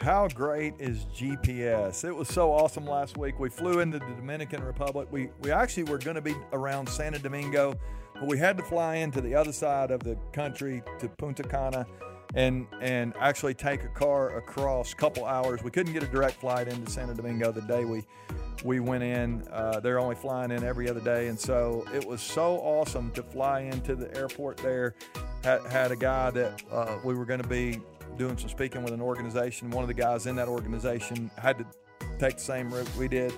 How great is GPS? It was so awesome last week. We flew into the Dominican Republic. We we actually were going to be around Santo Domingo, but we had to fly into the other side of the country to Punta Cana and and actually take a car across a couple hours. We couldn't get a direct flight into Santo Domingo the day we we went in. Uh, they're only flying in every other day, and so it was so awesome to fly into the airport there. Had, had a guy that uh, we were going to be doing some speaking with an organization. One of the guys in that organization had to take the same route we did.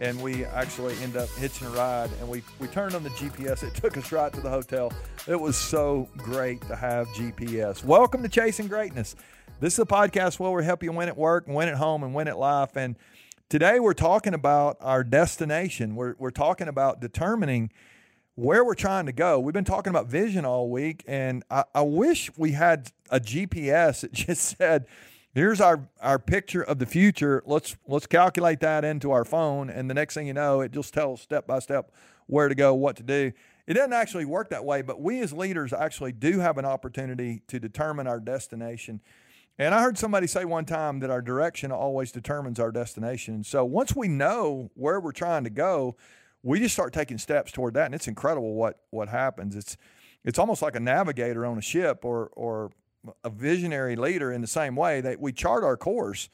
And we actually end up hitching a ride and we, we turned on the GPS. It took us right to the hotel. It was so great to have GPS. Welcome to Chasing Greatness. This is a podcast where we help you win at work, and win at home, and win at life. And today we're talking about our destination. We're, we're talking about determining where we're trying to go. We've been talking about vision all week, and I, I, wish we had a GPS that just said, "Here's our our picture of the future. Let's let's calculate that into our phone, and the next thing you know, it just tells step by step where to go, what to do." It doesn't actually work that way, but we as leaders actually do have an opportunity to determine our destination. And I heard somebody say one time that our direction always determines our destination. So once we know where we're trying to go, we just start taking steps toward that, and it's incredible what what happens. It's it's almost like a navigator on a ship or or a visionary leader in the same way that we chart our course.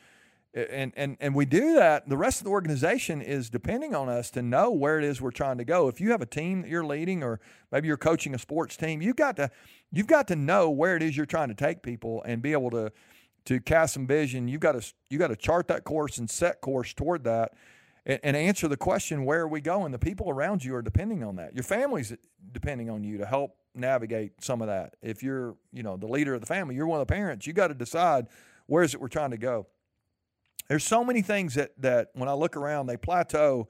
And, and and we do that. The rest of the organization is depending on us to know where it is we're trying to go. If you have a team that you're leading, or maybe you're coaching a sports team, you've got to you've got to know where it is you're trying to take people and be able to to cast some vision. You've got to you got to chart that course and set course toward that and, and answer the question, where are we going? The people around you are depending on that. Your family's depending on you to help navigate some of that. If you're, you know, the leader of the family, you're one of the parents, you got to decide where is it we're trying to go. There's so many things that that when I look around, they plateau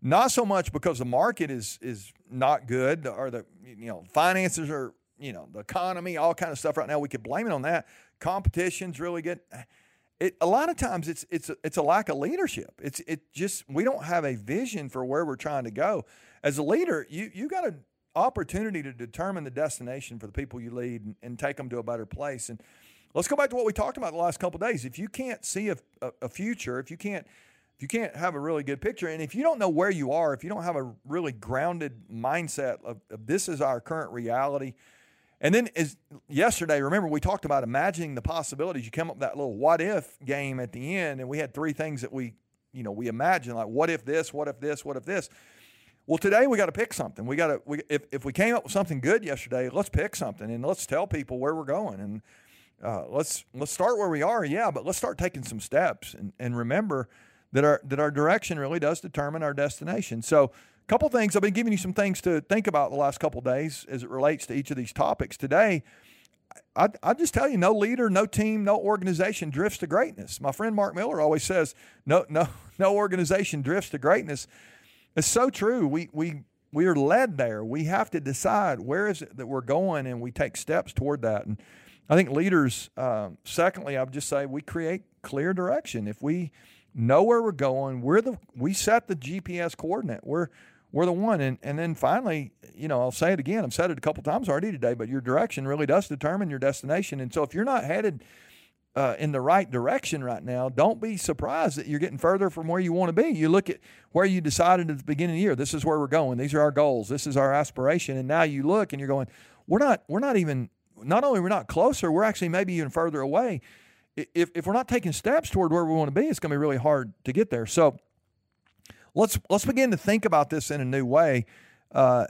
not so much because the market is is not good or the you know finances are you know the economy all kind of stuff right now we could blame it on that competition's really good it, a lot of times it's it's it's a lack of leadership. It's it just we don't have a vision for where we're trying to go. As a leader, you you got an opportunity to determine the destination for the people you lead and, and, take them to a better place. And let's go back to what we talked about the last couple days. If you can't see a, a, a future, if you can't if you can't have a really good picture, and if you don't know where you are, if you don't have a really grounded mindset of, of this is our current reality and then as yesterday, remember we talked about imagining the possibilities. You come up with that little what if game at the end, and we had three things that we, you know, we imagined like what if this, what if this, what if this. Well, today we got to pick something. We got to we, if if we came up with something good yesterday, let's pick something and let's tell people where we're going and uh, let's let's start where we are, yeah, but let's start taking some steps and and remember that our that our direction really does determine our destination. So couple things. I've been giving you some things to think about the last couple days as it relates to each of these topics. Today I, I just tell you no leader no team no organization drifts to greatness. My friend mark miller always says no no no organization drifts to greatness. It's so true. We we we are led there. We have to decide where is it that we're going and we take steps toward that. And i think leaders um, secondly i would just say we create clear direction. If we know where we're going we're the we set the gps coordinate. We're we're the one. And, and then finally, you know, I'll say it again. I've said it a couple times already today, but your direction really does determine your destination. And so if you're not headed uh, in the right direction right now, don't be surprised that you're getting further from where you want to be. You look at where you decided at the beginning of the year, this is where we're going. These are our goals. This is our aspiration. And now you look and you're going, we're not, we're not even, not only we're not closer, we're actually maybe even further away. If, if we're not taking steps toward where we want to be, it's going to be really hard to get there. So, let's let's begin to think about this in a new way. Uh,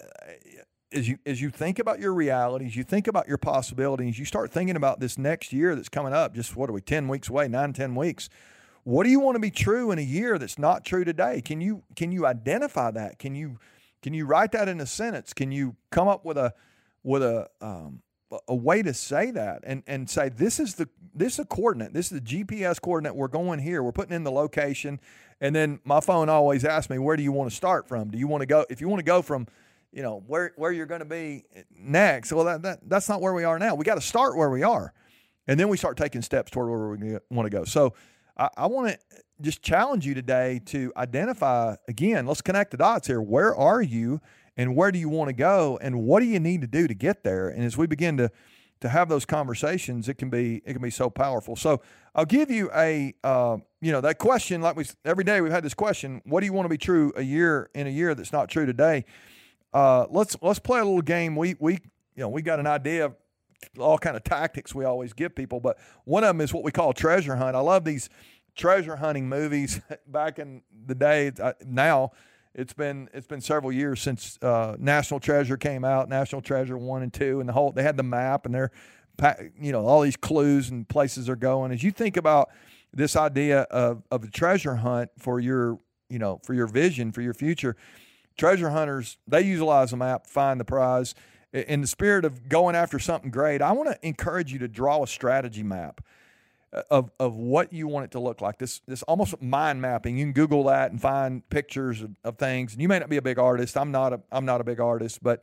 as you as you think about your realities, you think about your possibilities, you start thinking about this next year that's coming up. Just what are we, ten weeks away, nine, ten weeks? What do you want to be true in a year that's not true today? Can you can you identify that? Can you can you write that in a sentence? Can you come up with a with a um, a way to say that and and say this is the this is a coordinate. This is the GPS coordinate. We're going here. We're putting in the location, and then my phone always asks me, where do you want to start from? Do you want to go? If you want to go from, you know, where where you're going to be next. Well, that, that that's not where we are now. We got to start where we are, and then we start taking steps toward where we want to go. So, I, I want to just challenge you today to identify again. Let's connect the dots here. Where are you? and where do you want to go and what do you need to do to get there and as we begin to to have those conversations, it can be it can be so powerful. So I'll give you a uh, you know that question like we every day we've had this question. What do you want to be true a year in a year that's not true today? Uh, let's let's play a little game. We we you know we got an idea of all kind of tactics we always give people, but one of them is what we call treasure hunt. I love these treasure hunting movies. Back in the day, uh, now it's been it's been several years since uh, National Treasure came out. National Treasure one and two, and the whole they had the map and they're you know all these clues and places they're going. As you think about this idea of of a treasure hunt for your you know for your vision for your future, treasure hunters they utilize a map find the prize. In the spirit of going after something great, I want to encourage you to draw a strategy map of, of what you want it to look like. This this almost mind mapping. You can Google that and find pictures of, of things. And you may not be a big artist. I'm not a I'm not a big artist, but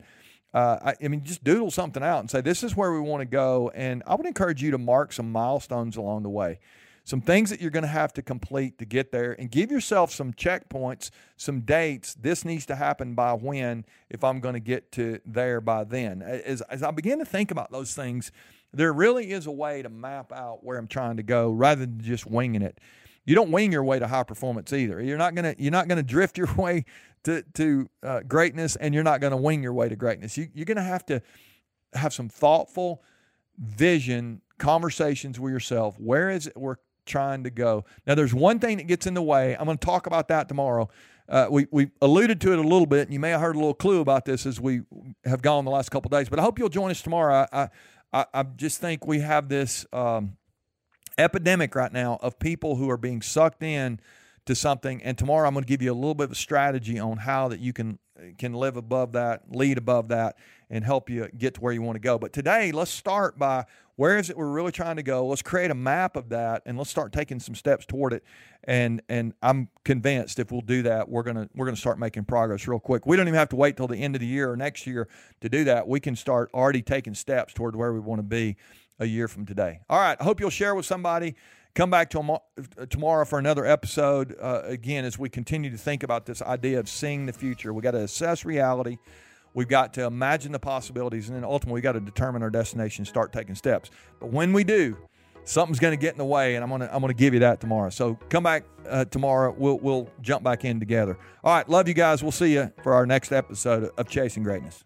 uh, I, I, mean, just doodle something out and say this is where we want to go. And I would encourage you to mark some milestones along the way, some things that you're going to have to complete to get there, and give yourself some checkpoints, some dates. This needs to happen by when if I'm going to get to there by then. As as I begin to think about those things there really is a way to map out where I'm trying to go rather than just winging it. You don't wing your way to high performance either. You're not gonna you're not gonna drift your way to to uh, greatness, and you're not gonna wing your way to greatness. You, you're gonna have to have some thoughtful vision conversations with yourself. Where is it we're trying to go? Now, there's one thing that gets in the way. I'm going to talk about that tomorrow. Uh, we we alluded to it a little bit, and you may have heard a little clue about this as we have gone the last couple days. But I hope you'll join us tomorrow. I, I I, I just think we have this um, epidemic right now of people who are being sucked in to something. And tomorrow I'm going to give you a little bit of a strategy on how that you can can live above that, lead above that, and help you get to where you want to go. But today, let's start by where is it we're really trying to go? Let's create a map of that, and let's start taking some steps toward it. And and I'm convinced if we'll do that, we're gonna we're gonna start making progress real quick. We don't even have to wait till the end of the year or next year to do that. We can start already taking steps toward where we want to be a year from today. All right. I hope you'll share with somebody. Come back to tomorrow for another episode. Uh, again, as we continue to think about this idea of seeing the future, we got to assess reality. We've got to imagine the possibilities, and then ultimately we've got to determine our destination, start taking steps. But when we do, something's going to get in the way, and I'm going to I'm going to give you that tomorrow. So come back uh, tomorrow. We'll we'll jump back in together. All right, love you guys. We'll see you for our next episode of Chasing Greatness.